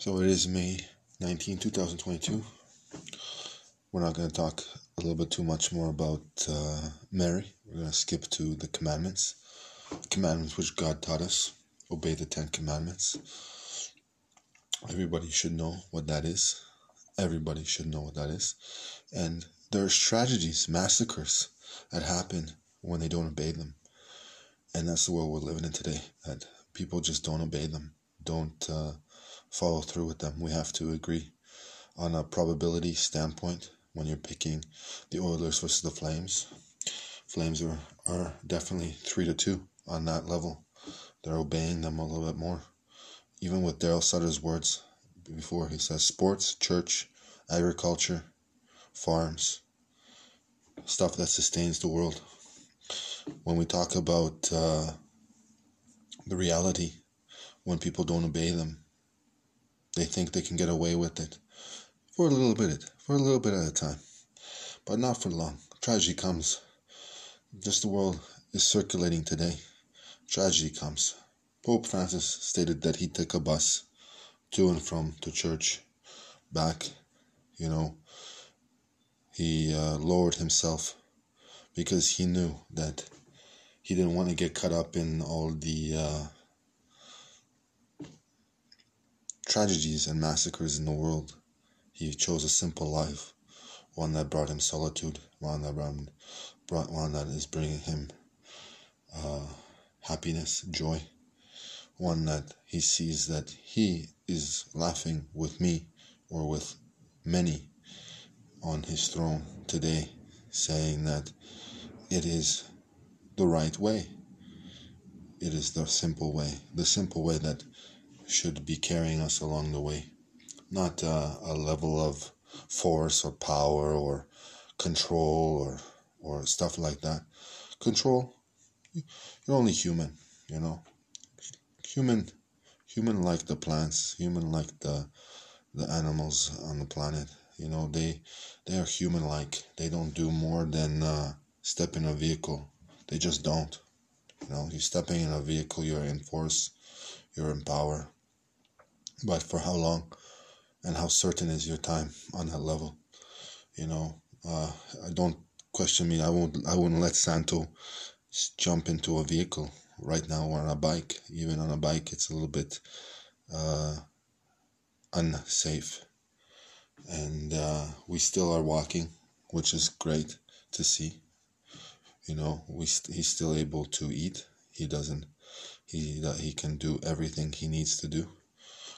So it is May 19, 2022. We're not going to talk a little bit too much more about uh, Mary. We're going to skip to the commandments. Commandments which God taught us. Obey the Ten Commandments. Everybody should know what that is. Everybody should know what that is. And there's tragedies, massacres that happen when they don't obey them. And that's the world we're living in today. That people just don't obey them. Don't uh, follow through with them. We have to agree on a probability standpoint when you're picking the Oilers versus the Flames. Flames are, are definitely three to two on that level. They're obeying them a little bit more. Even with Darryl Sutter's words before, he says sports, church, agriculture, farms, stuff that sustains the world. When we talk about uh, the reality, when people don't obey them, they think they can get away with it for a little bit, for a little bit at a time, but not for long. Tragedy comes. Just the world is circulating today. Tragedy comes. Pope Francis stated that he took a bus to and from to church, back. You know, he uh, lowered himself because he knew that he didn't want to get caught up in all the uh, tragedies and massacres in the world. He chose a simple life, one that brought him solitude, one that brought, one that is bringing him uh, happiness, joy, one that he sees that he is laughing with me or with many on his throne today, saying that it is the right way. It is the simple way, the simple way that should be carrying us along the way, not uh, a level of force or power or control or or stuff like that. Control, you're only human, you know. Human, human like the plants, human like the the animals on the planet. You know, they they are human like. They don't do more than uh, step in a vehicle. They just don't. You know, you're stepping in a vehicle, you're in force, you're in power. But for how long and how certain is your time on that level? You know, uh, I don't question me. I won't. I wouldn't let Santo jump into a vehicle right now or on a bike. Even on a bike, it's a little bit uh, unsafe, and uh, we still are walking, which is great to see. You know, we st- he's still able to eat. He doesn't. He that he can do everything he needs to do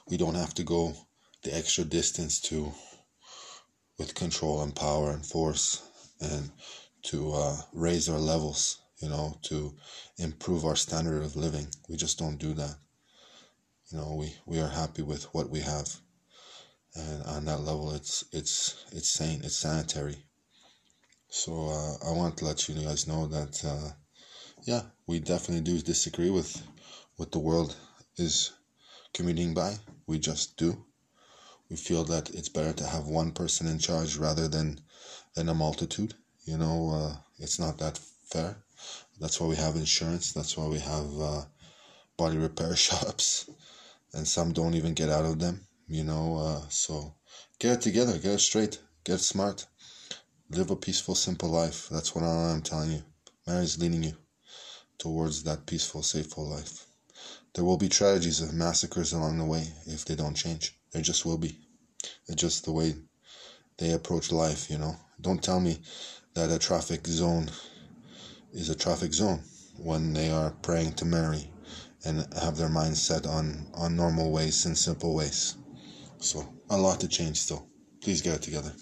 we don't have to go the extra distance to with control and power and force and to uh, raise our levels you know to improve our standard of living. We just don't do that. You know we we are happy with what we have. And on that level it's it's it's sane it's sanitary. So uh, i want to let you guys know that uh, yeah we definitely do disagree with what the world is commuting by. We just do. We feel that it's better to have one person in charge rather than than a multitude. You know, uh, it's not that fair. That's why we have insurance. That's why we have uh, body repair shops, and some don't even get out of them. You know, uh, so get it together, get it straight, get smart, live a peaceful, simple life. That's what I'm telling you. Mary's leading you towards that peaceful, safeful life. There will be tragedies of massacres along the way if they don't change. There just will be. It's just the way they approach life, you know. Don't tell me that a traffic zone is a traffic zone when they are praying to Mary and have their minds set on, on normal ways and simple ways. So, a lot to change still. Please get it together.